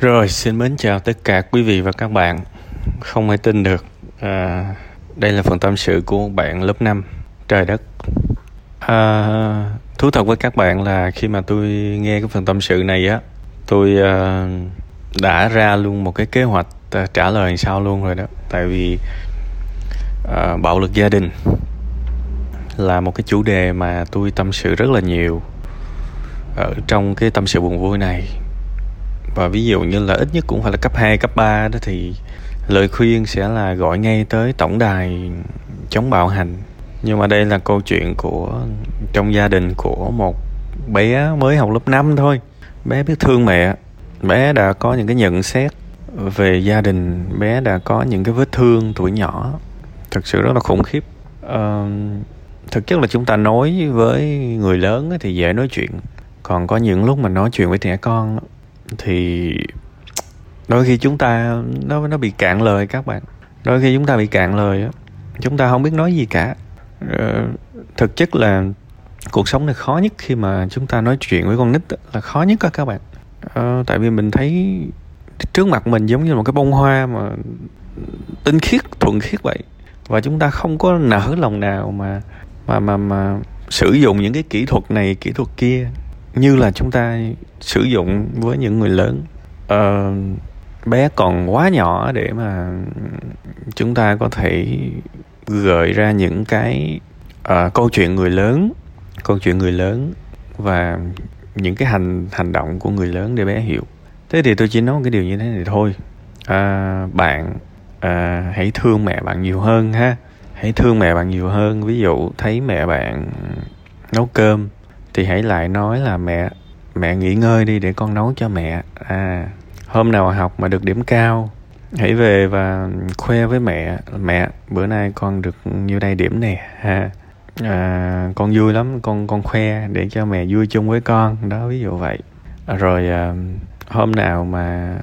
Rồi, xin mến chào tất cả quý vị và các bạn. Không ai tin được, à, đây là phần tâm sự của bạn lớp 5, trời đất. À, thú thật với các bạn là khi mà tôi nghe cái phần tâm sự này á, tôi à, đã ra luôn một cái kế hoạch à, trả lời sau luôn rồi đó. Tại vì à, bạo lực gia đình là một cái chủ đề mà tôi tâm sự rất là nhiều ở trong cái tâm sự buồn vui này và ví dụ như là ít nhất cũng phải là cấp 2, cấp 3 đó thì lời khuyên sẽ là gọi ngay tới tổng đài chống bạo hành. Nhưng mà đây là câu chuyện của trong gia đình của một bé mới học lớp 5 thôi. Bé biết thương mẹ. Bé đã có những cái nhận xét về gia đình. Bé đã có những cái vết thương tuổi nhỏ. Thực sự rất là khủng khiếp. Uh, thực chất là chúng ta nói với người lớn thì dễ nói chuyện. Còn có những lúc mà nói chuyện với trẻ con thì đôi khi chúng ta, nó nó bị cạn lời các bạn. Đôi khi chúng ta bị cạn lời chúng ta không biết nói gì cả. Ờ, thực chất là cuộc sống này khó nhất khi mà chúng ta nói chuyện với con nít là khó nhất các bạn. Ờ, tại vì mình thấy trước mặt mình giống như một cái bông hoa mà tinh khiết thuận khiết vậy. Và chúng ta không có nở lòng nào mà mà mà mà sử dụng những cái kỹ thuật này, kỹ thuật kia như là chúng ta sử dụng với những người lớn. Uh, bé còn quá nhỏ để mà chúng ta có thể gợi ra những cái uh, câu chuyện người lớn câu chuyện người lớn và những cái hành hành động của người lớn để bé hiểu. Thế thì tôi chỉ nói một cái điều như thế này thôi. À, bạn à, hãy thương mẹ bạn nhiều hơn ha. Hãy thương mẹ bạn nhiều hơn. Ví dụ thấy mẹ bạn nấu cơm thì hãy lại nói là mẹ mẹ nghỉ ngơi đi để con nấu cho mẹ. À hôm nào học mà được điểm cao hãy về và khoe với mẹ mẹ bữa nay con được nhiêu đây điểm nè ha. À, con vui lắm con con khoe để cho mẹ vui chung với con đó ví dụ vậy. À, rồi à, hôm nào mà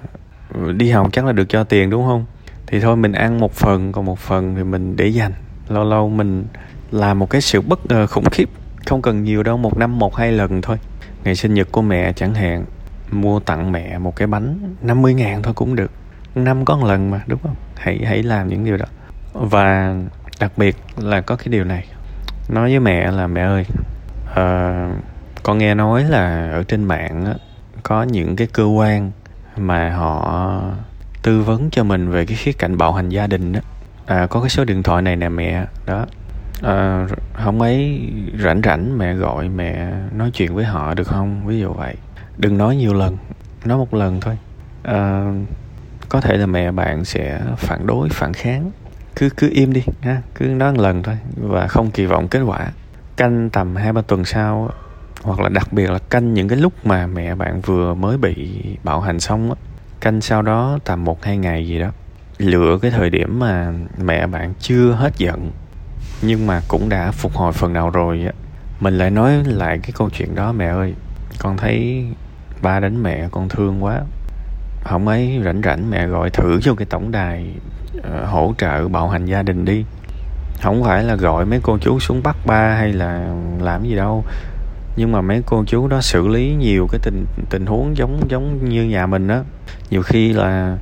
đi học chắc là được cho tiền đúng không? Thì thôi mình ăn một phần còn một phần thì mình để dành. Lâu lâu mình làm một cái sự bất ngờ khủng khiếp không cần nhiều đâu một năm một hai lần thôi. Ngày sinh nhật của mẹ chẳng hạn mua tặng mẹ một cái bánh 50 ngàn thôi cũng được. Năm có một lần mà đúng không? Hãy hãy làm những điều đó. Và đặc biệt là có cái điều này. Nói với mẹ là mẹ ơi uh, con nghe nói là ở trên mạng á, có những cái cơ quan mà họ tư vấn cho mình về cái khía cạnh bạo hành gia đình đó à, có cái số điện thoại này nè mẹ đó. Ờ, à, không ấy rảnh rảnh mẹ gọi mẹ nói chuyện với họ được không? Ví dụ vậy. Đừng nói nhiều lần nói một lần thôi. À, có thể là mẹ bạn sẽ phản đối phản kháng. Cứ cứ im đi ha cứ nói một lần thôi và không kỳ vọng kết quả. Canh tầm hai ba tuần sau hoặc là đặc biệt là canh những cái lúc mà mẹ bạn vừa mới bị bạo hành xong á canh sau đó tầm một hai ngày gì đó lựa cái thời điểm mà mẹ bạn chưa hết giận nhưng mà cũng đã phục hồi phần nào rồi mình lại nói lại cái câu chuyện đó mẹ ơi. Con thấy ba đánh mẹ con thương quá. Không ấy rảnh rảnh mẹ gọi thử cho cái tổng đài uh, hỗ trợ bạo hành gia đình đi. Không phải là gọi mấy cô chú xuống bắt ba hay là làm gì đâu. Nhưng mà mấy cô chú đó xử lý nhiều cái tình tình huống giống giống như nhà mình đó nhiều khi là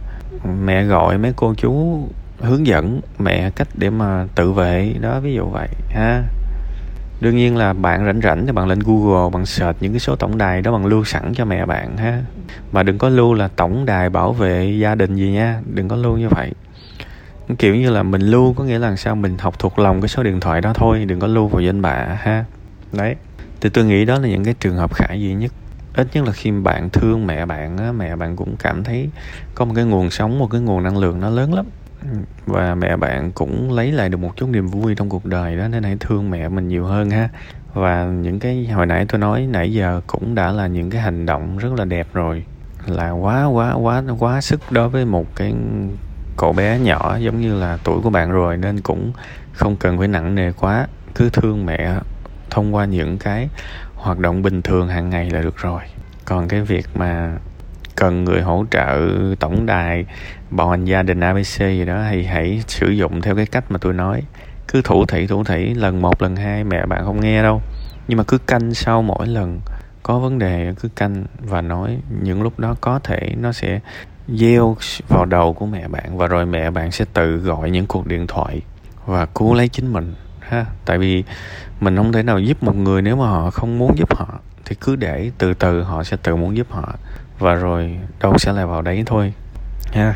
mẹ gọi mấy cô chú hướng dẫn mẹ cách để mà tự vệ đó ví dụ vậy ha. Đương nhiên là bạn rảnh rảnh thì bạn lên google bạn search những cái số tổng đài đó bạn lưu sẵn cho mẹ bạn ha. Mà đừng có lưu là tổng đài bảo vệ gia đình gì nha đừng có lưu như vậy. Kiểu như là mình lưu có nghĩa là sao? Mình học thuộc lòng cái số điện thoại đó thôi đừng có lưu vào danh bạ ha. Đấy. Thì tôi nghĩ đó là những cái trường hợp khả dĩ nhất. Ít nhất là khi bạn thương mẹ bạn á, mẹ bạn cũng cảm thấy có một cái nguồn sống một cái nguồn năng lượng nó lớn lắm và mẹ bạn cũng lấy lại được một chút niềm vui trong cuộc đời đó, nên hãy thương mẹ mình nhiều hơn ha. Và những cái, hồi nãy tôi nói, nãy giờ cũng đã là những cái hành động rất là đẹp rồi. Là quá quá quá quá sức đối với một cái cậu bé nhỏ giống như là tuổi của bạn rồi, nên cũng không cần phải nặng nề quá. Cứ thương mẹ thông qua những cái hoạt động bình thường hàng ngày là được rồi. Còn cái việc mà cần người hỗ trợ tổng đài, bảo hành gia đình abc gì đó, thì hãy sử dụng theo cái cách mà tôi nói. Cứ thủ thỉ thủ thỉ, lần một, lần hai, mẹ bạn không nghe đâu. Nhưng mà cứ canh sau mỗi lần có vấn đề, cứ canh và nói. Những lúc đó có thể nó sẽ gieo vào đầu của mẹ bạn và rồi mẹ bạn sẽ tự gọi những cuộc điện thoại và cứu lấy chính mình, ha. Tại vì mình không thể nào giúp một người nếu mà họ không muốn giúp họ, thì cứ để từ từ họ sẽ tự muốn giúp họ và rồi đâu sẽ lại vào đấy thôi ha.